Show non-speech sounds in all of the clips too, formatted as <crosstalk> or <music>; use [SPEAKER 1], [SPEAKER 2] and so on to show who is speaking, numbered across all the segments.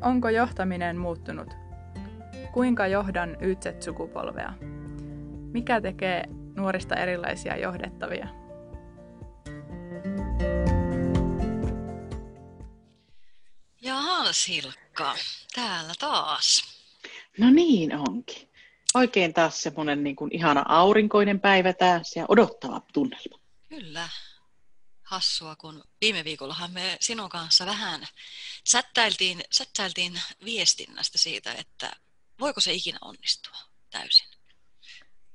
[SPEAKER 1] Onko johtaminen muuttunut? Kuinka johdan YZ-sukupolvea? Mikä tekee nuorista erilaisia johdettavia?
[SPEAKER 2] Jaha, Silkka, täällä taas.
[SPEAKER 3] No niin onkin. Oikein taas semmoinen niin kuin ihana aurinkoinen päivä tässä ja odottava tunnelma.
[SPEAKER 2] Kyllä. Hassua, kun viime viikollahan me sinun kanssa vähän sättäiltiin, sättäiltiin viestinnästä siitä, että voiko se ikinä onnistua täysin.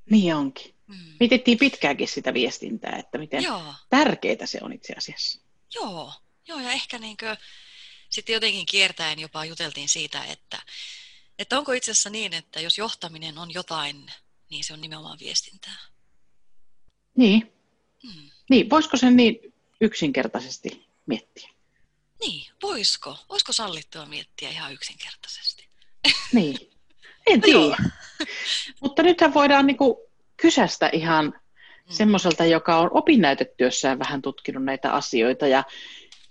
[SPEAKER 3] Niin onkin. Mm. Mietittiin pitkäänkin sitä viestintää, että miten Joo. tärkeää se on itse asiassa.
[SPEAKER 2] Joo, Joo ja ehkä niin kuin, sitten jotenkin kiertäen jopa juteltiin siitä, että, että onko itse asiassa niin, että jos johtaminen on jotain, niin se on nimenomaan viestintää.
[SPEAKER 3] Niin. Hmm. Niin, voisiko sen niin yksinkertaisesti miettiä?
[SPEAKER 2] Niin, voisiko? Olisiko sallittua miettiä ihan yksinkertaisesti?
[SPEAKER 3] Niin, en tiedä. Mutta nythän voidaan niinku kysästä ihan hmm. semmoiselta, joka on opinnäytetyössään vähän tutkinut näitä asioita ja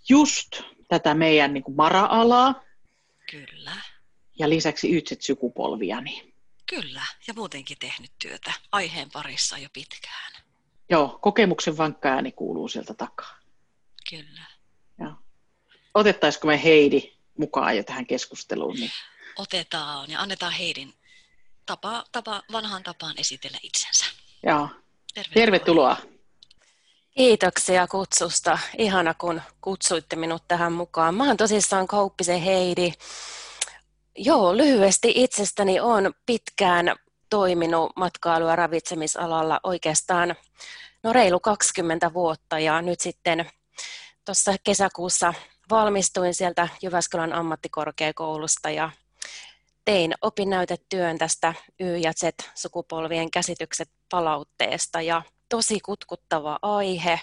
[SPEAKER 3] just tätä meidän niin kuin mara-alaa.
[SPEAKER 2] Kyllä.
[SPEAKER 3] Ja lisäksi ytset sukupolvia. Niin.
[SPEAKER 2] Kyllä, ja muutenkin tehnyt työtä aiheen parissa jo pitkään.
[SPEAKER 3] Joo, kokemuksen vankka ääni kuuluu sieltä takaa.
[SPEAKER 2] Kyllä.
[SPEAKER 3] Joo. Otettaisiko me Heidi mukaan jo tähän keskusteluun? Niin...
[SPEAKER 2] Otetaan ja annetaan Heidin tapa, tapa, vanhaan tapaan esitellä itsensä.
[SPEAKER 3] Joo. Tervetuloa. Tervetuloa.
[SPEAKER 4] Kiitoksia kutsusta. Ihana, kun kutsuitte minut tähän mukaan. Mä oon tosissaan Kauppisen Heidi. Joo, lyhyesti itsestäni on pitkään toiminut matkailu- ja ravitsemisalalla oikeastaan no reilu 20 vuotta ja nyt sitten tuossa kesäkuussa valmistuin sieltä Jyväskylän ammattikorkeakoulusta ja tein opinnäytetyön tästä Y- ja Z-sukupolvien käsitykset palautteesta ja tosi kutkuttava aihe.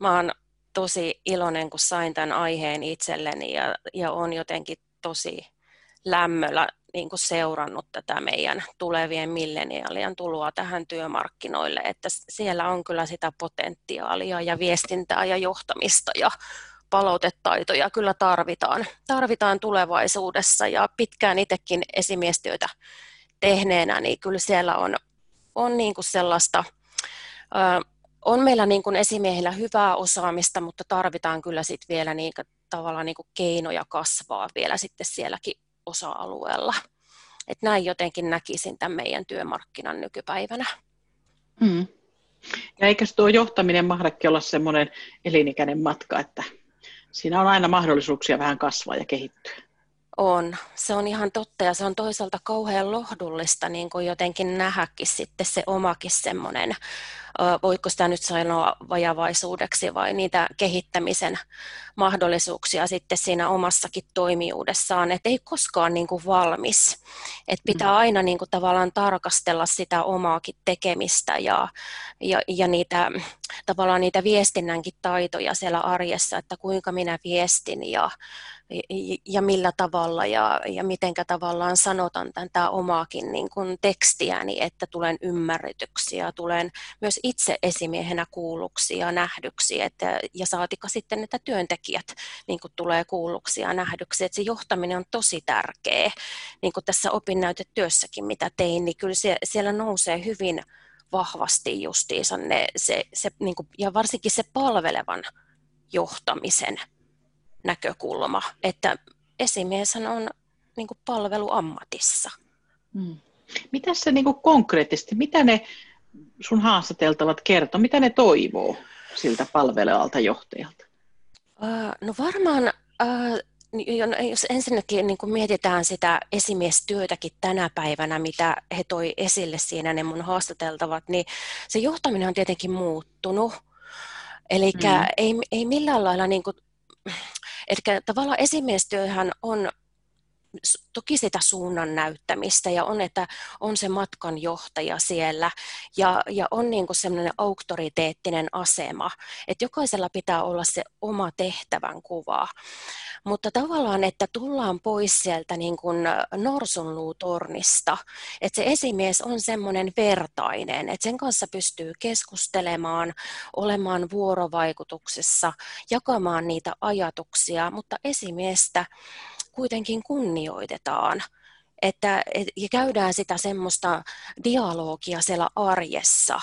[SPEAKER 4] Mä oon tosi iloinen, kun sain tämän aiheen itselleni ja, ja on jotenkin tosi lämmöllä niin kuin seurannut tätä meidän tulevien milleniaalien tuloa tähän työmarkkinoille, että siellä on kyllä sitä potentiaalia ja viestintää ja johtamista ja palautetaitoja kyllä tarvitaan, tarvitaan tulevaisuudessa. Ja pitkään itsekin esimiestyötä tehneenä, niin kyllä siellä on, on niin kuin sellaista on meillä niin kuin esimiehillä hyvää osaamista, mutta tarvitaan kyllä sit vielä niin, tavallaan niin kuin keinoja kasvaa vielä sitten sielläkin osa-alueella. Et näin jotenkin näkisin tämän meidän työmarkkinan nykypäivänä.
[SPEAKER 3] Hmm. Ja eikö tuo johtaminen mahdakin olla semmoinen elinikäinen matka, että siinä on aina mahdollisuuksia vähän kasvaa ja kehittyä?
[SPEAKER 4] On. Se on ihan totta ja se on toisaalta kauhean lohdullista niin kuin jotenkin nähdäkin sitten se omakin semmoinen voiko sitä nyt sanoa vajavaisuudeksi vai niitä kehittämisen mahdollisuuksia sitten siinä omassakin toimijuudessaan, että ei koskaan niin kuin valmis, että pitää mm. aina niin kuin tavallaan tarkastella sitä omaakin tekemistä ja, ja, ja niitä, tavallaan niitä viestinnänkin taitoja siellä arjessa, että kuinka minä viestin ja, ja millä tavalla ja, ja mitenkä tavallaan sanotan tätä omaakin niin kuin tekstiäni, että tulen ymmärretyksi ja tulen myös itse esimiehenä kuulluksi ja nähdyksi, että, ja saatika sitten, että työntekijät niin kuin tulee kuulluksi ja nähdyksi, että se johtaminen on tosi tärkeä, niin kuin tässä opinnäytetyössäkin, mitä tein, niin kyllä siellä nousee hyvin vahvasti justiinsa ne, se, se, niin kuin, ja varsinkin se palvelevan johtamisen näkökulma, että esimies on niin kuin palveluammatissa.
[SPEAKER 3] Hmm. Mitä se niin kuin konkreettisesti, mitä ne sun haastateltavat kertoo, mitä ne toivoo siltä palvelevalta johtajalta?
[SPEAKER 4] no varmaan, jos ensinnäkin niin kun mietitään sitä esimiestyötäkin tänä päivänä, mitä he toi esille siinä ne mun haastateltavat, niin se johtaminen on tietenkin muuttunut. Eli mm. ei, ei millään lailla, niin kuin, <sniffs> eli tavallaan esimiestyöhän on toki sitä suunnan näyttämistä ja on, että on se matkanjohtaja siellä ja, ja on niin kuin semmoinen auktoriteettinen asema, että jokaisella pitää olla se oma tehtävän kuva. Mutta tavallaan, että tullaan pois sieltä niin kuin norsunluutornista, että se esimies on semmoinen vertainen, että sen kanssa pystyy keskustelemaan, olemaan vuorovaikutuksessa, jakamaan niitä ajatuksia, mutta esimiestä kuitenkin kunnioitetaan että, et, ja käydään sitä semmoista dialogia siellä arjessa,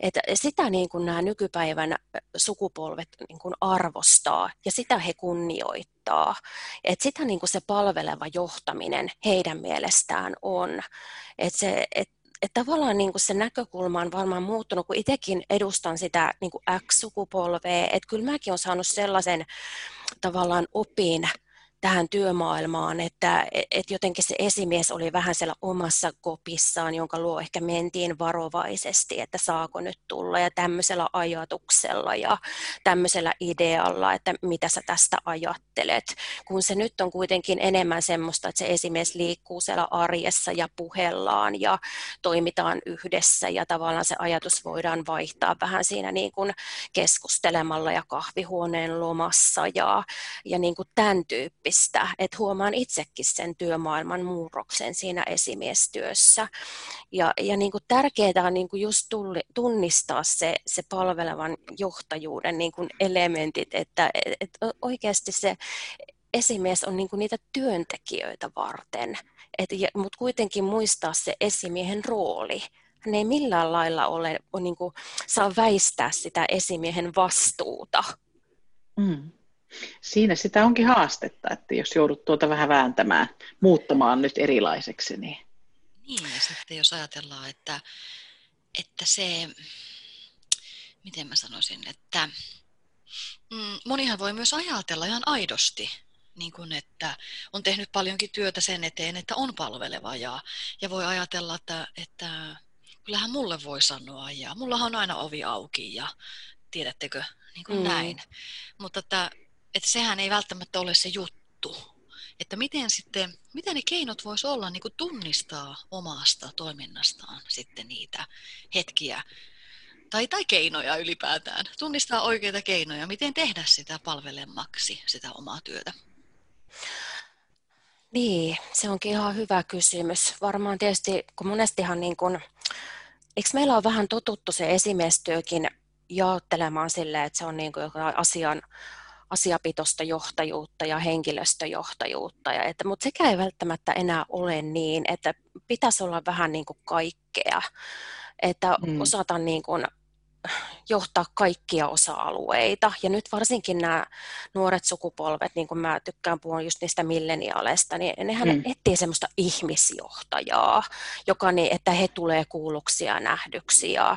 [SPEAKER 4] että sitä niin kuin nämä nykypäivän sukupolvet niin kuin arvostaa ja sitä he kunnioittaa. Että sitä niin kuin se palveleva johtaminen heidän mielestään on. Että se, et, että tavallaan niin kuin se näkökulma on varmaan muuttunut, kun itsekin edustan sitä niin kuin X-sukupolvea, että kyllä mäkin olen saanut sellaisen tavallaan opin, tähän työmaailmaan, että, että jotenkin se esimies oli vähän siellä omassa kopissaan, jonka luo ehkä mentiin varovaisesti, että saako nyt tulla ja tämmöisellä ajatuksella ja tämmöisellä idealla, että mitä sä tästä ajattelet, kun se nyt on kuitenkin enemmän semmoista, että se esimies liikkuu siellä arjessa ja puhellaan ja toimitaan yhdessä ja tavallaan se ajatus voidaan vaihtaa vähän siinä niin kuin keskustelemalla ja kahvihuoneen lomassa ja, ja niin kuin tämän tyyppistä tekemistä, että huomaan itsekin sen työmaailman murroksen siinä esimiestyössä. Ja, ja niin kuin tärkeää on niin kuin just tulli, tunnistaa se, se palvelevan johtajuuden niin kuin elementit, että että oikeasti se esimies on niin kuin niitä työntekijöitä varten, mutta kuitenkin muistaa se esimiehen rooli. Hän ei millään lailla ole, on niin kuin, saa väistää sitä esimiehen vastuuta.
[SPEAKER 3] Mm siinä sitä onkin haastetta, että jos joudut tuota vähän vääntämään, muuttamaan nyt erilaiseksi. Niin,
[SPEAKER 2] niin ja sitten jos ajatellaan, että, että se, miten mä sanoisin, että mm, monihan voi myös ajatella ihan aidosti, niin kuin että on tehnyt paljonkin työtä sen eteen, että on palveleva ja, ja voi ajatella, että, että kyllähän mulle voi sanoa ja mullahan on aina ovi auki ja tiedättekö, niin kuin mm. näin. Mutta että että sehän ei välttämättä ole se juttu. Että miten sitten, mitä ne keinot voisi olla niin kuin tunnistaa omasta toiminnastaan sitten niitä hetkiä, tai, tai keinoja ylipäätään. Tunnistaa oikeita keinoja, miten tehdä sitä palvelemmaksi, sitä omaa työtä.
[SPEAKER 4] Niin, se onkin ihan hyvä kysymys. Varmaan tietysti, kun monestihan niin kun, eikö meillä on vähän totuttu se esimiestyökin jaottelemaan silleen, että se on niin kuin asian asiapitosta johtajuutta ja henkilöstöjohtajuutta. Ja että, mutta sekä ei välttämättä enää ole niin, että pitäisi olla vähän niin kuin kaikkea. Että mm. osata niin kuin johtaa kaikkia osa-alueita. Ja nyt varsinkin nämä nuoret sukupolvet, niin kuin mä tykkään puhua just niistä milleniaaleista, niin nehän mm. etsii semmoista ihmisjohtajaa, joka niin, että he tulee kuulluksi ja nähdyksi. Ja,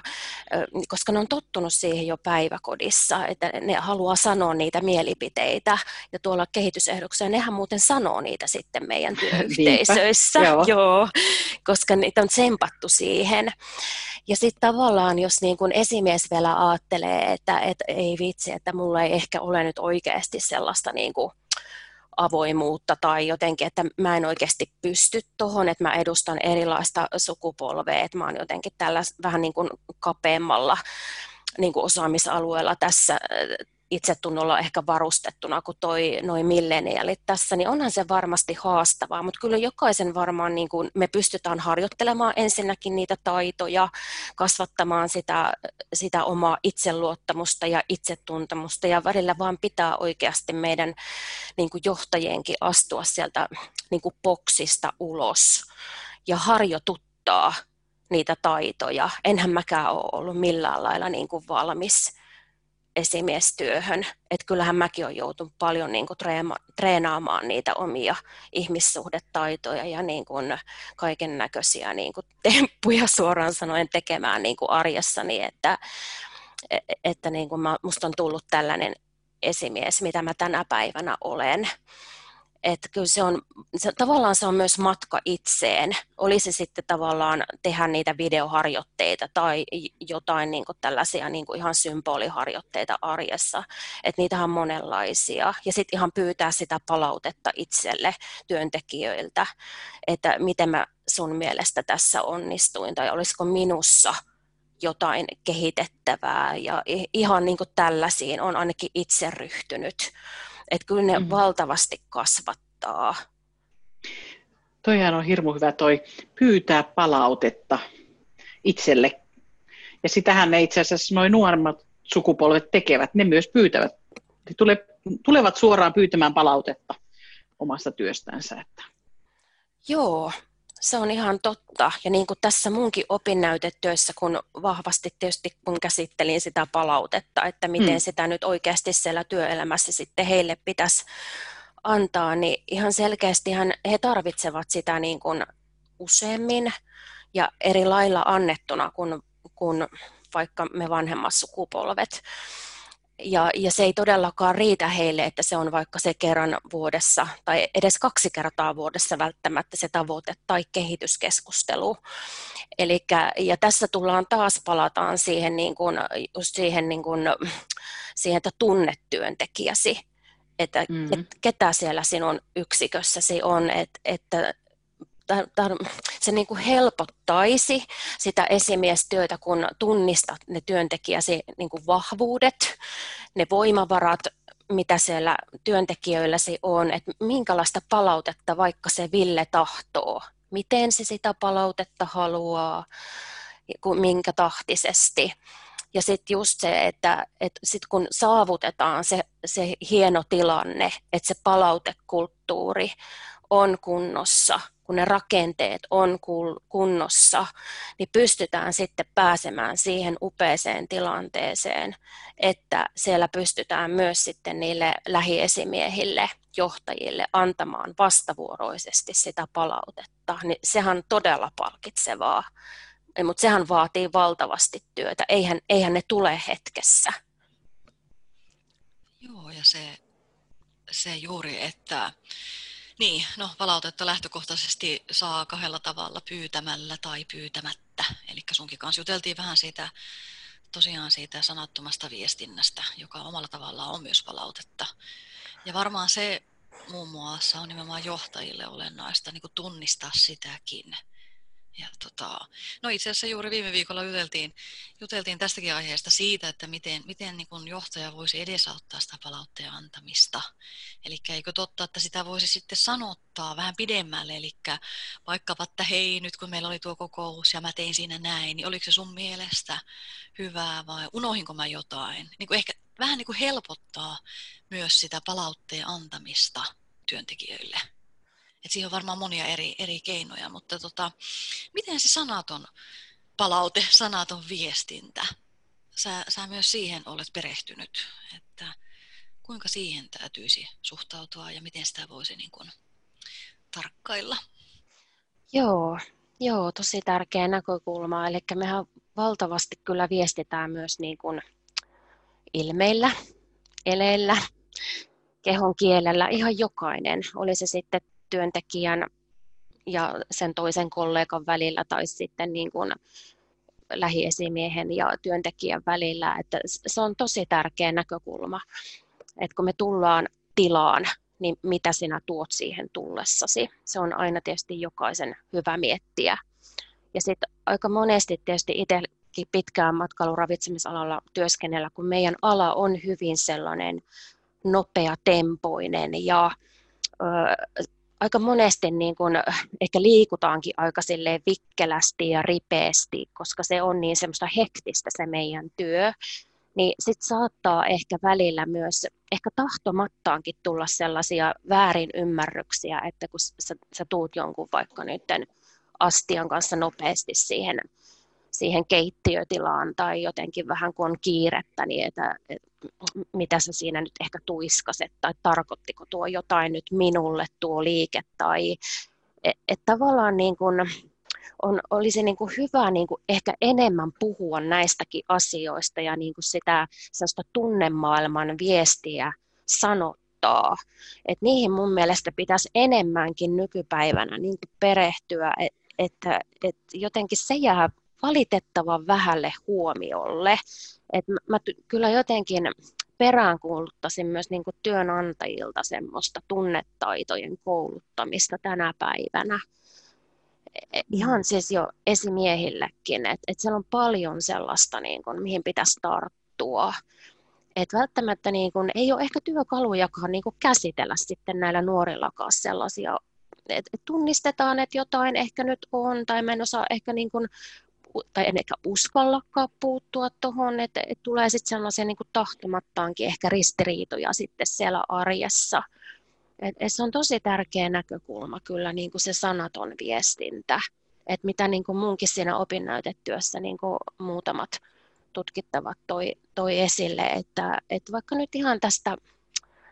[SPEAKER 4] koska ne on tottunut siihen jo päiväkodissa, että ne haluaa sanoa niitä mielipiteitä. Ja tuolla kehitysehdoksessa nehän muuten sanoo niitä sitten meidän <laughs> työyhteisöissä. Joo. Joo, koska niitä on tsempattu siihen. Ja sitten tavallaan, jos niin kun esimies vielä ajattelee, että, että ei vitsi, että mulla ei ehkä ole nyt oikeasti sellaista niin kuin avoimuutta tai jotenkin, että mä en oikeasti pysty tuohon, että mä edustan erilaista sukupolvea, että mä oon jotenkin tällä vähän niin kuin kapeammalla niin kuin osaamisalueella tässä itsetunnolla ehkä varustettuna kuin toi, noin milleniaalit tässä, niin onhan se varmasti haastavaa, mutta kyllä jokaisen varmaan niin kuin me pystytään harjoittelemaan ensinnäkin niitä taitoja, kasvattamaan sitä, sitä omaa itseluottamusta ja itsetuntemusta ja välillä vaan pitää oikeasti meidän niin kuin johtajienkin astua sieltä niin kuin boksista ulos ja harjoituttaa niitä taitoja. Enhän mäkään ole ollut millään lailla niin kuin valmis esimiestyöhön. Että kyllähän mäkin olen joutunut paljon niin kuin treenaamaan niitä omia ihmissuhdetaitoja ja niin kuin kaiken näköisiä niin kuin temppuja <laughs> suoraan sanoen tekemään niin kuin arjessani, että, e-, että niin kuin mä, musta on tullut tällainen esimies, mitä mä tänä päivänä olen että kyllä se on, se, tavallaan se on myös matka itseen. Olisi sitten tavallaan tehdä niitä videoharjoitteita tai jotain niin kuin tällaisia niin kuin ihan symboliharjoitteita arjessa. Että niitä on monenlaisia. Ja sitten ihan pyytää sitä palautetta itselle työntekijöiltä, että miten mä sun mielestä tässä onnistuin tai olisiko minussa jotain kehitettävää ja ihan niin kuin tällaisiin on ainakin itse ryhtynyt että kyllä ne mm. valtavasti kasvattaa.
[SPEAKER 3] Toihan on hirmu hyvä toi pyytää palautetta itselle. Ja sitähän ne itse asiassa noin nuoremmat sukupolvet tekevät. Ne myös pyytävät. Ne tule, tulevat suoraan pyytämään palautetta omasta työstänsä. Että.
[SPEAKER 4] Joo, se on ihan totta. Ja niin kuin tässä munkin opinnäytetyössä, kun vahvasti tietysti kun käsittelin sitä palautetta, että miten mm. sitä nyt oikeasti siellä työelämässä sitten heille pitäisi antaa, niin ihan selkeästi he tarvitsevat sitä niin kuin useammin ja eri lailla annettuna kuin, kuin vaikka me vanhemmat sukupolvet. Ja, ja se ei todellakaan riitä heille, että se on vaikka se kerran vuodessa tai edes kaksi kertaa vuodessa välttämättä se tavoite tai kehityskeskustelu. Elikkä, ja tässä tullaan taas, palataan siihen, niin kuin, just siihen, niin kuin, siihen että tunnetyöntekijäsi, että mm-hmm. et, ketä siellä sinun yksikössäsi on, että, että se niin kuin helpottaisi sitä esimiestyötä, kun tunnistat ne työntekijäsi niin kuin vahvuudet, ne voimavarat, mitä siellä työntekijöilläsi on, että minkälaista palautetta vaikka se Ville tahtoo, miten se sitä palautetta haluaa, minkä tahtisesti. Ja sitten just se, että, että sit kun saavutetaan se, se hieno tilanne, että se palautekulttuuri on kunnossa – kun ne rakenteet on kunnossa, niin pystytään sitten pääsemään siihen upeeseen tilanteeseen, että siellä pystytään myös sitten niille lähiesimiehille, johtajille antamaan vastavuoroisesti sitä palautetta. Niin sehän on todella palkitsevaa, mutta sehän vaatii valtavasti työtä. Eihän, eihän ne tule hetkessä.
[SPEAKER 2] Joo, ja se, se juuri, että niin, no palautetta lähtökohtaisesti saa kahdella tavalla, pyytämällä tai pyytämättä. Eli sunkin kanssa juteltiin vähän siitä, tosiaan siitä sanattomasta viestinnästä, joka omalla tavallaan on myös palautetta. Ja varmaan se muun muassa on nimenomaan johtajille olennaista niin tunnistaa sitäkin ja tota, no itse asiassa juuri viime viikolla juteltiin, juteltiin tästäkin aiheesta siitä, että miten, miten niin kun johtaja voisi edesauttaa sitä palautteen antamista. Eli eikö totta, että sitä voisi sitten sanottaa vähän pidemmälle, eli vaikkapa, että hei, nyt kun meillä oli tuo kokous ja mä tein siinä näin, niin oliko se sun mielestä hyvää vai unohinko mä jotain? Niin kuin ehkä vähän niin kuin helpottaa myös sitä palautteen antamista työntekijöille. Et siihen on varmaan monia eri, eri keinoja, mutta tota, miten se sanaton palaute, sanaton viestintä, sä, sä myös siihen olet perehtynyt, että kuinka siihen täytyisi suhtautua ja miten sitä voisi niin kuin tarkkailla?
[SPEAKER 4] Joo, joo, tosi tärkeä näkökulma. Eli mehän valtavasti kyllä viestitään myös niin kuin ilmeillä, eleillä, kehon kielellä, ihan jokainen. Oli se sitten työntekijän ja sen toisen kollegan välillä tai sitten niin kuin lähiesimiehen ja työntekijän välillä. Että se on tosi tärkeä näkökulma, että kun me tullaan tilaan, niin mitä sinä tuot siihen tullessasi. Se on aina tietysti jokaisen hyvä miettiä. Ja sitten aika monesti tietysti itsekin pitkään matkailuravitsemisalalla työskennellä, kun meidän ala on hyvin sellainen nopea tempoinen ja aika monesti niin kun ehkä liikutaankin aika vikkelästi ja ripeästi, koska se on niin semmoista hektistä se meidän työ, niin sitten saattaa ehkä välillä myös ehkä tahtomattaankin tulla sellaisia väärinymmärryksiä, että kun sä, sä tuut jonkun vaikka nyt astian kanssa nopeasti siihen siihen keittiötilaan tai jotenkin vähän kun on kiirettä, niin että, että mitä sä siinä nyt ehkä tuiskaset tai tarkoittiko tuo jotain nyt minulle tuo liike tai että et tavallaan niin kuin on, olisi niin kuin hyvä niin kuin ehkä enemmän puhua näistäkin asioista ja niin kuin sitä tunnemaailman viestiä sanottaa. Et niihin mun mielestä pitäisi enemmänkin nykypäivänä niin kuin perehtyä, että että, että jotenkin se jää valitettavan vähälle huomiolle. Et mä, mä kyllä jotenkin peräänkuuluttaisin myös niin kuin työnantajilta semmoista tunnetaitojen kouluttamista tänä päivänä. E, ihan siis jo esimiehillekin, että et siellä on paljon sellaista, niin kuin, mihin pitäisi tarttua. Et välttämättä niin kuin, ei ole ehkä työkalujakaan niin kuin käsitellä sitten näillä nuorillakaan sellaisia, että et tunnistetaan, että jotain ehkä nyt on, tai mä en osaa ehkä niin kuin tai en ehkä uskallakaan puuttua tuohon, että, että tulee sitten sellaisia niin tahtomattaankin ehkä ristiriitoja sitten siellä arjessa. Et, et se on tosi tärkeä näkökulma kyllä niin kuin se sanaton viestintä, että mitä niin kuin munkin siinä opinnäytetyössä niin kuin muutamat tutkittavat toi, toi esille, että, että vaikka nyt ihan tästä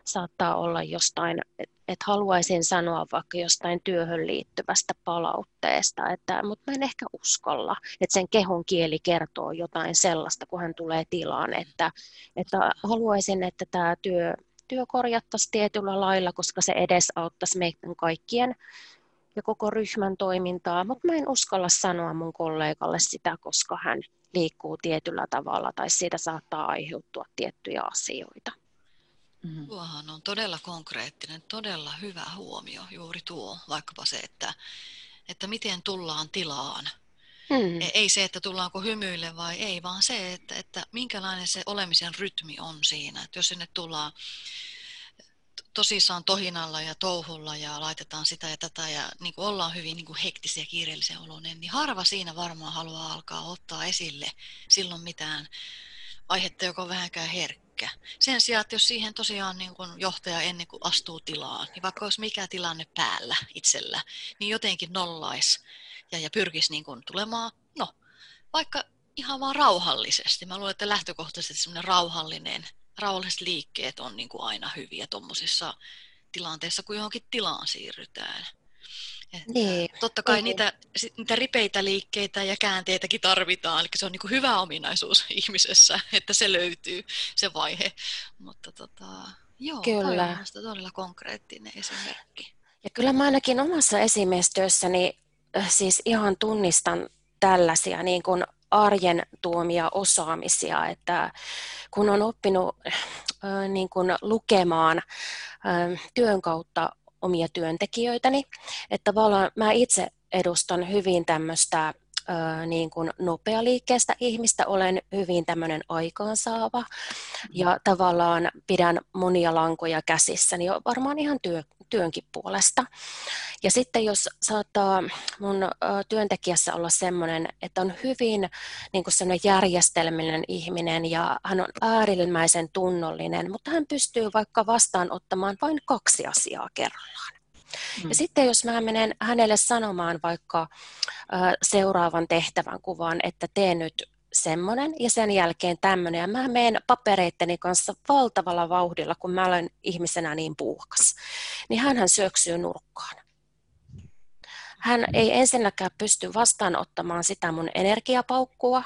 [SPEAKER 4] saattaa olla jostain, että et haluaisin sanoa vaikka jostain työhön liittyvästä palautteesta, että, mutta mä en ehkä uskalla, että sen kehon kieli kertoo jotain sellaista, kun hän tulee tilaan, että, että haluaisin, että tämä työ, työ korjattaisiin tietyllä lailla, koska se edesauttaisi meidän kaikkien ja koko ryhmän toimintaa, mutta mä en uskalla sanoa mun kollegalle sitä, koska hän liikkuu tietyllä tavalla tai siitä saattaa aiheutua tiettyjä asioita.
[SPEAKER 2] Mm-hmm. Tuohan on todella konkreettinen, todella hyvä huomio juuri tuo, vaikkapa se, että, että miten tullaan tilaan. Mm. Ei se, että tullaanko hymyille vai ei, vaan se, että, että minkälainen se olemisen rytmi on siinä. Että jos sinne tullaan tosissaan tohinalla ja touhulla ja laitetaan sitä ja tätä ja niin kuin ollaan hyvin niin kuin hektisiä ja kiireellisen oloinen, niin harva siinä varmaan haluaa alkaa ottaa esille silloin mitään aihetta, joka on vähänkään herkkä. Sen sijaan, että jos siihen tosiaan niin kuin johtaja ennen kuin astuu tilaan, niin vaikka olisi mikä tilanne päällä itsellä, niin jotenkin nollaisi ja, ja pyrkisi niin kuin tulemaan, no, vaikka ihan vaan rauhallisesti. Mä luulen, että lähtökohtaisesti semmoinen rauhallinen rauhalliset liikkeet on niin kuin aina hyviä tuommoisissa tilanteissa, kun johonkin tilaan siirrytään. Että niin. Totta kai niin. niitä, niitä ripeitä liikkeitä ja käänteitäkin tarvitaan, eli se on niin hyvä ominaisuus <laughs> ihmisessä, että se löytyy, se vaihe. Mutta tota, joo, kyllä. on todella konkreettinen esimerkki.
[SPEAKER 4] Ja kyllä mä ainakin omassa esimiestyössäni äh, siis ihan tunnistan tällaisia niin kuin arjen tuomia osaamisia, että kun on oppinut äh, niin kuin lukemaan äh, työn kautta omia työntekijöitäni, että tavallaan mä itse edustan hyvin tämmöistä niin kuin nopealiikkeestä ihmistä, olen hyvin tämmöinen aikaansaava ja tavallaan pidän monia lankoja käsissäni niin varmaan ihan työ, työnkin puolesta. Ja sitten jos saattaa mun työntekijässä olla semmoinen, että on hyvin niin kuin semmoinen järjestelmällinen ihminen ja hän on äärimmäisen tunnollinen, mutta hän pystyy vaikka vastaanottamaan vain kaksi asiaa kerrallaan. Mm. Ja sitten jos mä menen hänelle sanomaan vaikka seuraavan tehtävän kuvan, että tee nyt semmoinen ja sen jälkeen tämmöinen. Ja mä menen papereitteni kanssa valtavalla vauhdilla, kun mä olen ihmisenä niin puukas. Niin hän syöksyy nurkkaan. Hän ei ensinnäkään pysty vastaanottamaan sitä mun energiapaukkua,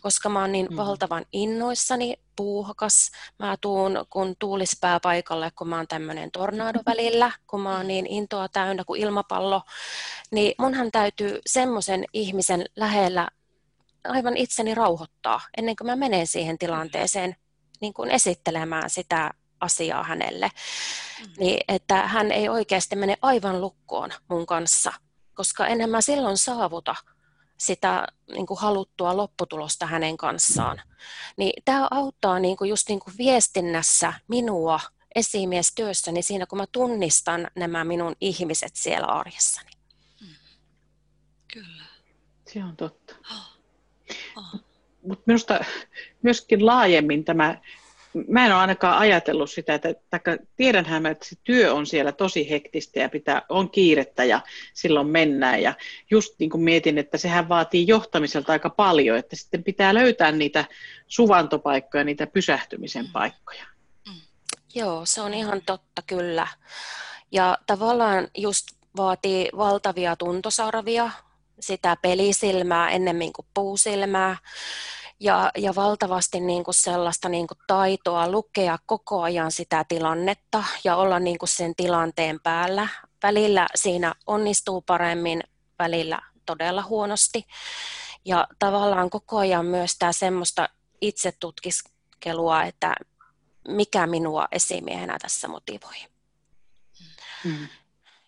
[SPEAKER 4] koska mä oon niin mm. valtavan innoissani, puuhakas. Mä tuun kun tuulispää paikalle, kun mä oon tämmöinen tornado välillä, kun mä oon niin intoa täynnä kuin ilmapallo. Niin munhan täytyy semmoisen ihmisen lähellä aivan itseni rauhoittaa ennen kuin mä menen siihen tilanteeseen niin kuin esittelemään sitä asiaa hänelle. Mm. Niin, että hän ei oikeasti mene aivan lukkoon mun kanssa, koska enhän mä silloin saavuta sitä niin kuin haluttua lopputulosta hänen kanssaan. Niin tämä auttaa niin kuin just niin kuin viestinnässä minua esimiestyössäni siinä, kun mä tunnistan nämä minun ihmiset siellä arjessani. Mm.
[SPEAKER 2] Kyllä.
[SPEAKER 3] Se on totta. Oh. Oh. Mutta minusta myöskin laajemmin tämä mä en ole ainakaan ajatellut sitä, että taikka tiedänhän että se työ on siellä tosi hektistä ja pitää, on kiirettä ja silloin mennään. Ja just niin kuin mietin, että sehän vaatii johtamiselta aika paljon, että sitten pitää löytää niitä suvantopaikkoja, niitä pysähtymisen mm. paikkoja.
[SPEAKER 4] Mm. Joo, se on ihan totta kyllä. Ja tavallaan just vaatii valtavia tuntosarvia, sitä pelisilmää ennemmin kuin puusilmää ja, ja valtavasti niin kuin sellaista niin kuin taitoa lukea koko ajan sitä tilannetta ja olla niin kuin sen tilanteen päällä. Välillä siinä onnistuu paremmin, välillä todella huonosti. Ja tavallaan koko ajan myös tämä semmoista itsetutkiskelua, että mikä minua esimiehenä tässä motivoi. Mm.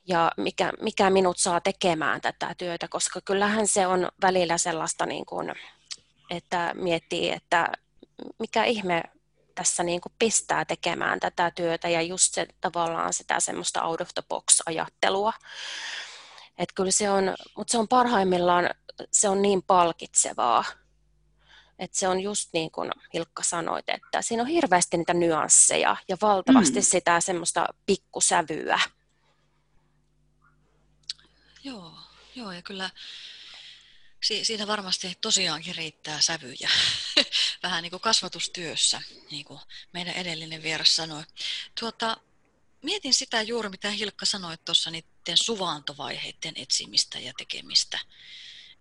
[SPEAKER 4] Ja mikä, mikä minut saa tekemään tätä työtä, koska kyllähän se on välillä sellaista niin kuin, että miettii, että mikä ihme tässä niin kuin pistää tekemään tätä työtä ja just se, tavallaan sitä semmoista out of the box ajattelua. Että kyllä se on, mutta se on parhaimmillaan, se on niin palkitsevaa. Et se on just niin kuin Hilkka sanoit, että siinä on hirveästi niitä nyansseja ja valtavasti mm. sitä semmoista pikkusävyä.
[SPEAKER 2] Joo, joo ja kyllä si- siinä varmasti tosiaankin riittää sävyjä. <laughs> Vähän niin kuin kasvatustyössä, niin kuin meidän edellinen vieras sanoi. Tuota, mietin sitä juuri, mitä Hilkka sanoi tuossa niiden suvaantovaiheiden etsimistä ja tekemistä.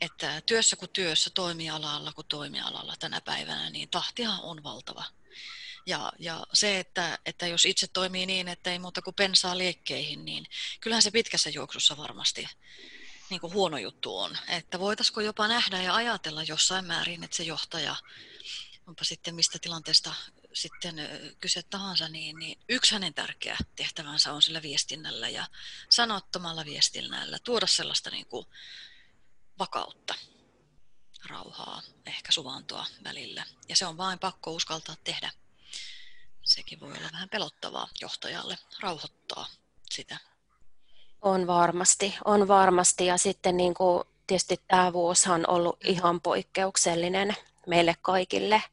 [SPEAKER 2] Että työssä kuin työssä, toimialalla kuin toimialalla tänä päivänä, niin tahtihan on valtava. Ja, ja se, että, että jos itse toimii niin, että ei muuta kuin pensaa liekkeihin, niin kyllähän se pitkässä juoksussa varmasti niin kuin huono juttu on. Että voitaisiko jopa nähdä ja ajatella jossain määrin, että se johtaja, onpa sitten mistä tilanteesta sitten kyse tahansa, niin, niin yksi hänen tärkeä tehtävänsä on sillä viestinnällä ja sanottomalla viestinnällä tuoda sellaista niin kuin vakautta, rauhaa, ehkä suvantoa välillä. Ja se on vain pakko uskaltaa tehdä. Sekin voi olla vähän pelottavaa johtajalle, rauhoittaa sitä.
[SPEAKER 4] On varmasti, on varmasti. Ja sitten niin kuin, tietysti tämä vuosi on ollut ihan poikkeuksellinen meille kaikille.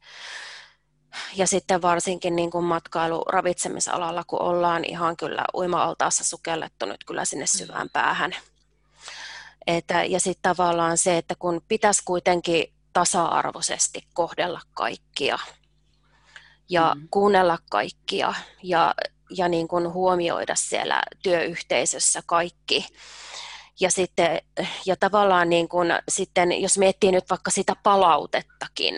[SPEAKER 4] Ja sitten varsinkin niin kuin matkailu ravitsemisalalla, kun ollaan ihan kyllä uima-altaassa sukellettu nyt kyllä sinne mm. syvään päähän. Että, ja sitten tavallaan se, että kun pitäisi kuitenkin tasa-arvoisesti kohdella kaikkia ja mm. kuunnella kaikkia ja, ja niin kuin huomioida siellä työyhteisössä kaikki. Ja, sitten, ja tavallaan niin kuin, sitten, jos miettii nyt vaikka sitä palautettakin,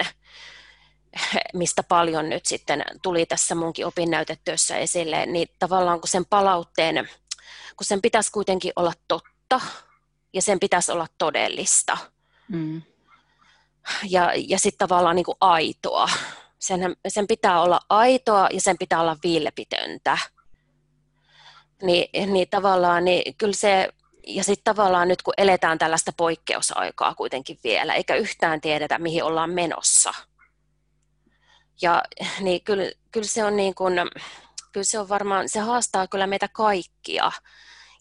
[SPEAKER 4] mistä paljon nyt sitten tuli tässä munkin opinnäytetyössä esille, niin tavallaan kun sen palautteen, kun sen pitäisi kuitenkin olla totta ja sen pitäisi olla todellista. Mm. Ja, ja sitten tavallaan niin kuin aitoa. Sen, sen pitää olla aitoa ja sen pitää olla vilpitöntä. Niin, niin tavallaan niin kyllä se, ja sitten tavallaan nyt kun eletään tällaista poikkeusaikaa kuitenkin vielä, eikä yhtään tiedetä mihin ollaan menossa – ja niin kyllä, kyllä se on niin kuin, kyllä se on varmaan, se haastaa kyllä meitä kaikkia.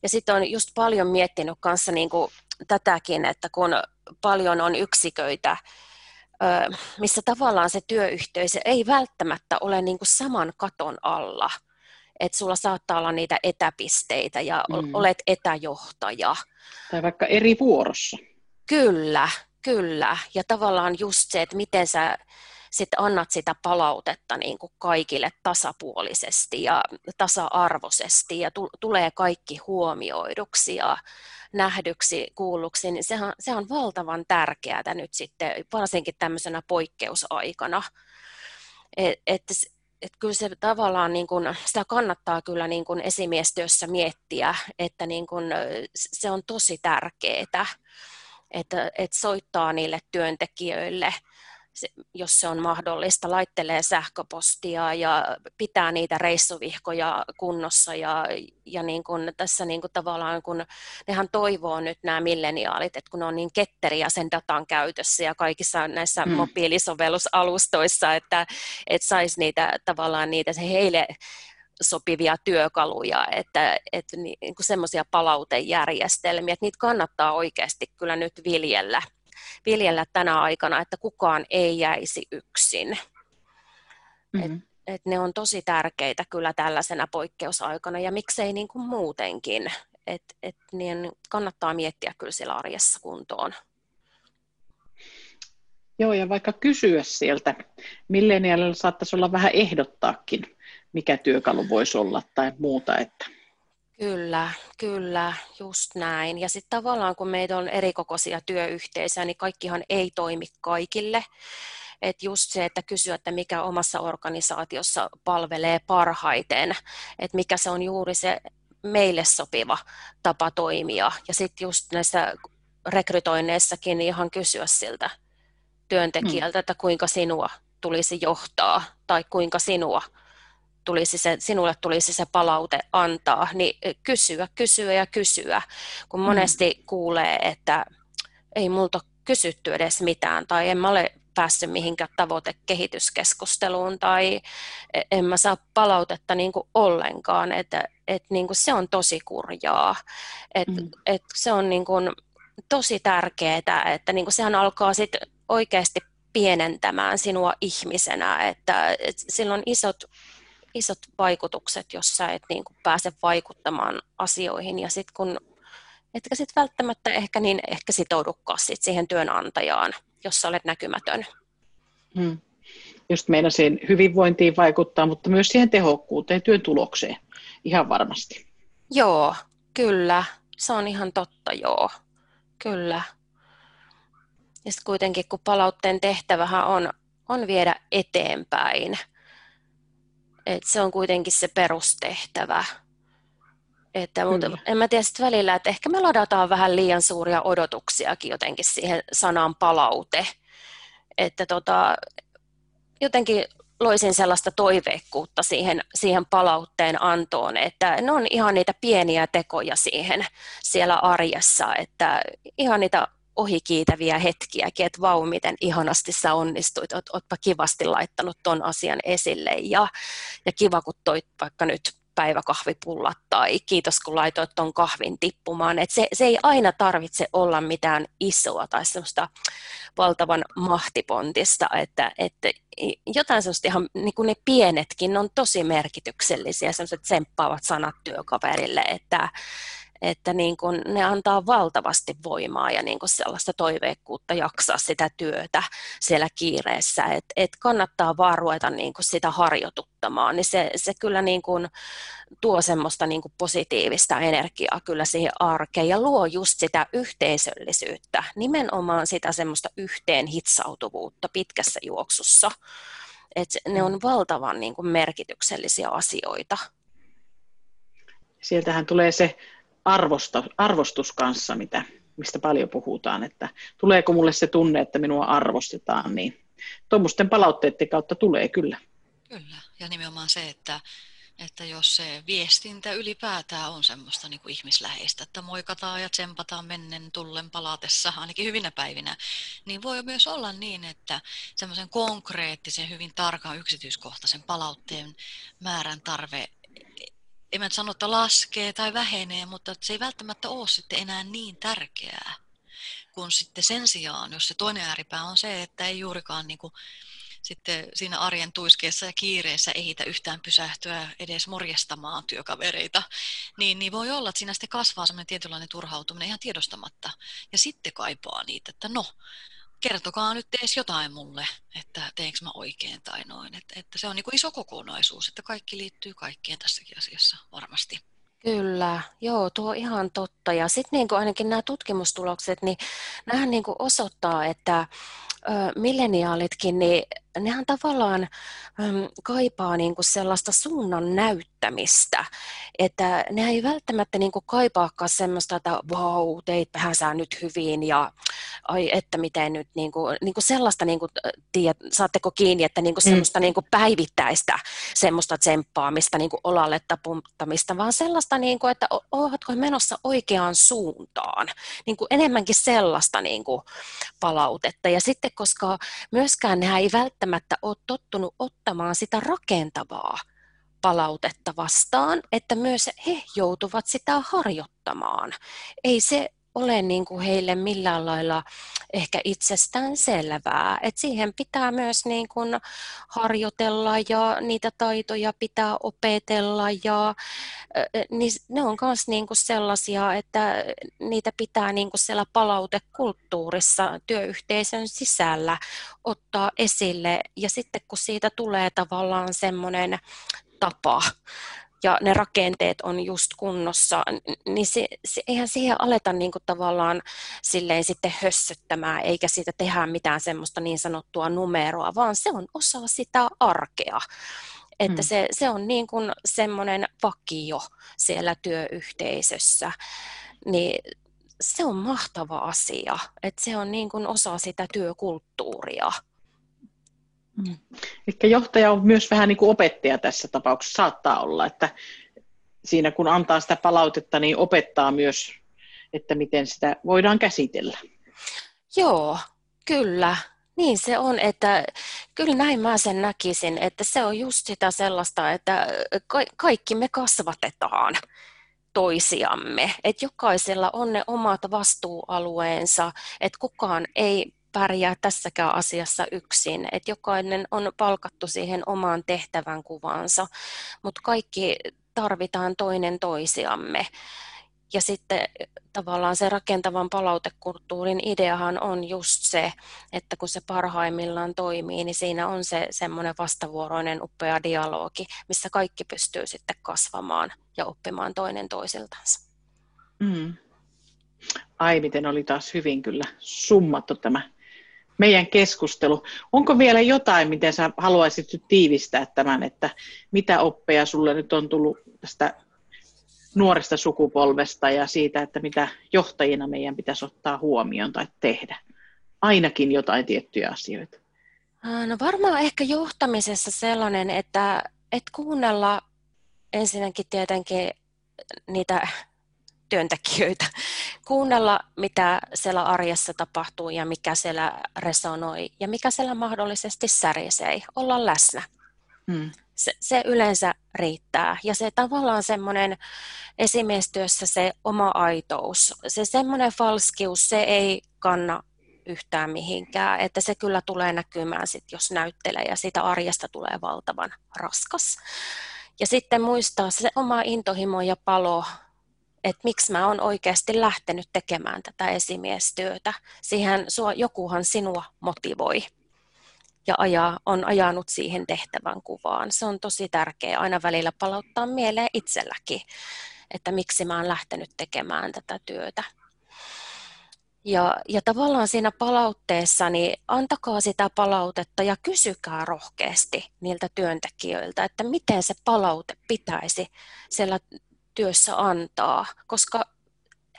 [SPEAKER 4] Ja sitten on just paljon miettinyt kanssa niin kuin tätäkin, että kun paljon on yksiköitä, missä tavallaan se työyhteisö ei välttämättä ole niin kuin saman katon alla. Että sulla saattaa olla niitä etäpisteitä ja mm. olet etäjohtaja.
[SPEAKER 3] Tai vaikka eri vuorossa.
[SPEAKER 4] Kyllä, kyllä. Ja tavallaan just se, että miten sä sitten annat sitä palautetta niin kuin kaikille tasapuolisesti ja tasa-arvoisesti ja tulee kaikki huomioiduksi ja nähdyksi, kuulluksi, niin sehän, se on valtavan tärkeää nyt sitten, varsinkin tämmöisenä poikkeusaikana. Että et, et kyllä se tavallaan, niin kun, sitä kannattaa kyllä niin kun esimiestyössä miettiä, että niin kun, se on tosi tärkeää, että, että soittaa niille työntekijöille – jos se on mahdollista, laittelee sähköpostia ja pitää niitä reissuvihkoja kunnossa. Ja, ja niin kuin tässä niin kuin tavallaan, kun nehän toivoo nyt nämä milleniaalit, että kun ne on niin ketteriä sen datan käytössä ja kaikissa näissä mm. mobiilisovellusalustoissa, että, että saisi niitä tavallaan niitä se heille sopivia työkaluja, että, että niin semmoisia palautejärjestelmiä, että niitä kannattaa oikeasti kyllä nyt viljellä viljellä tänä aikana, että kukaan ei jäisi yksin. Mm-hmm. Et, et ne on tosi tärkeitä kyllä tällaisena poikkeusaikana ja miksei niin kuin muutenkin. Et, et niin kannattaa miettiä kyllä siellä arjessa kuntoon.
[SPEAKER 3] Joo, ja vaikka kysyä sieltä, milleniaalilla saattaisi olla vähän ehdottaakin, mikä työkalu voisi olla tai muuta, että
[SPEAKER 4] Kyllä, kyllä, just näin. Ja sitten tavallaan kun meitä on erikokoisia työyhteisöjä, niin kaikkihan ei toimi kaikille. Et just se, että kysyä, että mikä omassa organisaatiossa palvelee parhaiten, että mikä se on juuri se meille sopiva tapa toimia. Ja sitten just näissä rekrytoinneissakin niin ihan kysyä siltä työntekijältä, että kuinka sinua tulisi johtaa tai kuinka sinua tulisi se, sinulle tulisi se palaute antaa, niin kysyä, kysyä ja kysyä, kun monesti mm. kuulee, että ei multa kysytty edes mitään tai en mä ole päässyt mihinkään tavoitekehityskeskusteluun tai en mä saa palautetta niin kuin ollenkaan, että et niin kuin se on tosi kurjaa, että mm. et se on niin kuin tosi tärkeää, että niin kuin sehän alkaa sitten oikeasti pienentämään sinua ihmisenä, että, että sillä on isot, isot vaikutukset, jos sä et niin kuin pääse vaikuttamaan asioihin ja sitten kun etkä sitten välttämättä ehkä, niin ehkä sitoudukaan sit siihen työnantajaan, jos sä olet näkymätön.
[SPEAKER 3] Hmm. Just meinasin hyvinvointiin vaikuttaa, mutta myös siihen tehokkuuteen, työn tulokseen. Ihan varmasti.
[SPEAKER 4] Joo, kyllä. Se on ihan totta, joo. Kyllä. Ja sitten kuitenkin, kun palautteen tehtävähän on, on viedä eteenpäin, et se on kuitenkin se perustehtävä. Että, mutta en mä tiedä sitten välillä, että ehkä me ladataan vähän liian suuria odotuksiakin jotenkin siihen sanaan palaute. Että tota, jotenkin loisin sellaista toiveikkuutta siihen, siihen palautteen antoon, että ne on ihan niitä pieniä tekoja siihen siellä arjessa, että ihan niitä ohikiitäviä hetkiäkin, että vau, miten ihanasti sä onnistuit, oot, ootpa kivasti laittanut ton asian esille. Ja, ja kiva, kun toit vaikka nyt päiväkahvipullat tai kiitos kun laitoit tuon kahvin tippumaan. Et se, se ei aina tarvitse olla mitään isoa tai semmoista valtavan mahtipontista, että, että jotain semmoista ihan niin kuin ne pienetkin on tosi merkityksellisiä, semmoiset tsemppaavat sanat työkaverille, että, että niin kuin ne antaa valtavasti voimaa ja niin kuin sellaista toiveikkuutta jaksaa sitä työtä siellä kiireessä, että et kannattaa vaan ruveta niin kuin sitä harjoituttamaan, niin se, se kyllä niin kuin tuo semmoista niin kuin positiivista energiaa kyllä siihen arkeen ja luo just sitä yhteisöllisyyttä, nimenomaan sitä semmoista yhteen hitsautuvuutta pitkässä juoksussa. Et ne on valtavan niin kuin merkityksellisiä asioita.
[SPEAKER 3] Sieltähän tulee se arvosta, arvostus kanssa, mitä, mistä paljon puhutaan, että tuleeko mulle se tunne, että minua arvostetaan, niin tuommoisten palautteiden kautta tulee kyllä.
[SPEAKER 2] Kyllä, ja nimenomaan se, että, että jos se viestintä ylipäätään on semmoista niin kuin ihmisläheistä, että moikataan ja tsempataan mennen tullen palatessa, ainakin hyvinä päivinä, niin voi myös olla niin, että semmoisen konkreettisen, hyvin tarkan yksityiskohtaisen palautteen määrän tarve en mä sano, että laskee tai vähenee, mutta se ei välttämättä ole sitten enää niin tärkeää. Kun sitten sen sijaan, jos se toinen ääripää on se, että ei juurikaan niin kuin, sitten siinä arjen tuiskeessa ja kiireessä ehitä yhtään pysähtyä edes morjestamaan työkavereita, niin, niin voi olla, että siinä sitten kasvaa semmoinen tietynlainen turhautuminen ihan tiedostamatta. Ja sitten kaipaa niitä, että no, kertokaa nyt edes jotain mulle, että teenkö mä oikein tai noin. Että, että se on niin kuin iso kokonaisuus, että kaikki liittyy kaikkeen tässäkin asiassa varmasti.
[SPEAKER 4] Kyllä, joo, tuo on ihan totta. Ja sitten niin ainakin nämä tutkimustulokset, niin nämähän niin osoittaa, että milleniaalitkin, niin nehän tavallaan äm, kaipaa niin kuin sellaista suunnan näyttämistä, että ne ei välttämättä niin kuin kaipaakaan semmoista, että vau, wow, teitpähän sä nyt hyvin ja ai että miten nyt, niin kuin, niin kuin sellaista, niin kuin, tiedät, saatteko kiinni, että niin kuin mm. semmoista niin kuin päivittäistä semmoista tsemppaamista, niin kuin olalle taputtamista, vaan sellaista, niin kuin, että ovatko menossa oikeaan suuntaan, niin kuin enemmänkin sellaista niin kuin palautetta. Ja sitten, koska myöskään nämä ei välttämättä välttämättä ole tottunut ottamaan sitä rakentavaa palautetta vastaan, että myös he joutuvat sitä harjoittamaan. Ei se ole niin kuin heille millään lailla ehkä itsestään selvää. Et siihen pitää myös niin kuin harjoitella ja niitä taitoja pitää opetella ja niin ne on myös niin kuin sellaisia, että niitä pitää niin kuin siellä palautekulttuurissa työyhteisön sisällä ottaa esille ja sitten kun siitä tulee tavallaan semmoinen tapa ja ne rakenteet on just kunnossa, niin se, se, eihän siihen aleta niin kuin tavallaan silleen sitten hössöttämään, eikä siitä tehdä mitään semmoista niin sanottua numeroa, vaan se on osa sitä arkea. Että hmm. se, se on niin kuin semmoinen vakio siellä työyhteisössä. Niin se on mahtava asia, että se on niin kuin osa sitä työkulttuuria.
[SPEAKER 3] Mm. Eli johtaja on myös vähän niin kuin opettaja tässä tapauksessa, saattaa olla, että siinä kun antaa sitä palautetta, niin opettaa myös, että miten sitä voidaan käsitellä.
[SPEAKER 4] Joo, kyllä. Niin se on, että kyllä näin mä sen näkisin, että se on just sitä sellaista, että kaikki me kasvatetaan toisiamme, että jokaisella on ne omat vastuualueensa, että kukaan ei pärjää tässäkään asiassa yksin. että jokainen on palkattu siihen omaan tehtävän kuvaansa, mutta kaikki tarvitaan toinen toisiamme. Ja sitten tavallaan se rakentavan palautekulttuurin ideahan on just se, että kun se parhaimmillaan toimii, niin siinä on se semmoinen vastavuoroinen upea dialogi, missä kaikki pystyy sitten kasvamaan ja oppimaan toinen toisiltansa. Mm.
[SPEAKER 3] Ai miten oli taas hyvin kyllä summattu tämä meidän keskustelu. Onko vielä jotain, miten sä haluaisit tiivistää tämän, että mitä oppeja sulle nyt on tullut tästä nuoresta sukupolvesta ja siitä, että mitä johtajina meidän pitäisi ottaa huomioon tai tehdä? Ainakin jotain tiettyjä asioita.
[SPEAKER 4] No varmaan ehkä johtamisessa sellainen, että, että kuunnella ensinnäkin tietenkin niitä työntekijöitä, kuunnella mitä siellä arjessa tapahtuu ja mikä siellä resonoi ja mikä siellä mahdollisesti särisee, olla läsnä. Hmm. Se, se yleensä riittää. Ja se tavallaan semmoinen esimiestyössä se oma aitous, se semmoinen falskius, se ei kanna yhtään mihinkään, että se kyllä tulee näkymään sit, jos näyttelee ja siitä arjesta tulee valtavan raskas. Ja sitten muistaa se oma intohimo ja palo että miksi mä oon oikeasti lähtenyt tekemään tätä esimiestyötä. Siihen sua, jokuhan sinua motivoi ja ajaa, on ajanut siihen tehtävän kuvaan. Se on tosi tärkeää aina välillä palauttaa mieleen itselläkin, että miksi mä oon lähtenyt tekemään tätä työtä. Ja, ja tavallaan siinä palautteessa, niin antakaa sitä palautetta ja kysykää rohkeasti niiltä työntekijöiltä, että miten se palaute pitäisi siellä työssä antaa, koska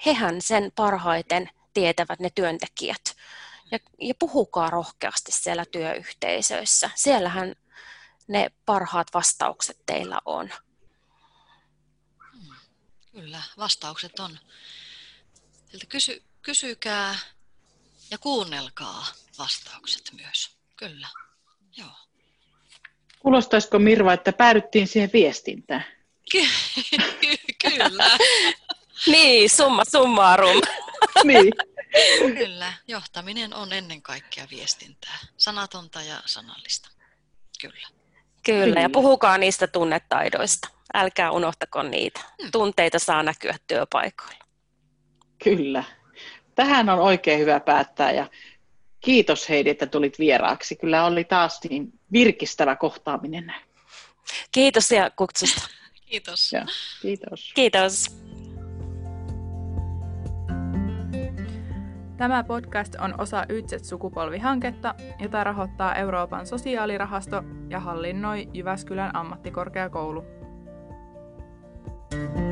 [SPEAKER 4] hehän sen parhaiten tietävät ne työntekijät. Ja, ja puhukaa rohkeasti siellä työyhteisöissä. Siellähän ne parhaat vastaukset teillä on.
[SPEAKER 2] Kyllä, vastaukset on. Siltä kysy, kysykää ja kuunnelkaa vastaukset myös. Kyllä, joo.
[SPEAKER 3] Kuulostaisiko Mirva, että päädyttiin siihen viestintään? <laughs>
[SPEAKER 2] Kyllä.
[SPEAKER 4] niin, summa summarum.
[SPEAKER 3] niin.
[SPEAKER 2] Kyllä, johtaminen on ennen kaikkea viestintää. Sanatonta ja sanallista. Kyllä.
[SPEAKER 4] Kyllä, ja puhukaa niistä tunnetaidoista. Älkää unohtako niitä. Hmm. Tunteita saa näkyä työpaikoilla.
[SPEAKER 3] Kyllä. Tähän on oikein hyvä päättää ja kiitos Heidi, että tulit vieraaksi. Kyllä oli taas niin virkistävä kohtaaminen.
[SPEAKER 4] Kiitos ja kutsusta.
[SPEAKER 2] Kiitos.
[SPEAKER 3] Ja, kiitos.
[SPEAKER 4] Kiitos.
[SPEAKER 1] Tämä podcast on osa Ytset-sukupolvihanketta, jota rahoittaa Euroopan sosiaalirahasto ja hallinnoi Jyväskylän ammattikorkeakoulu. thank you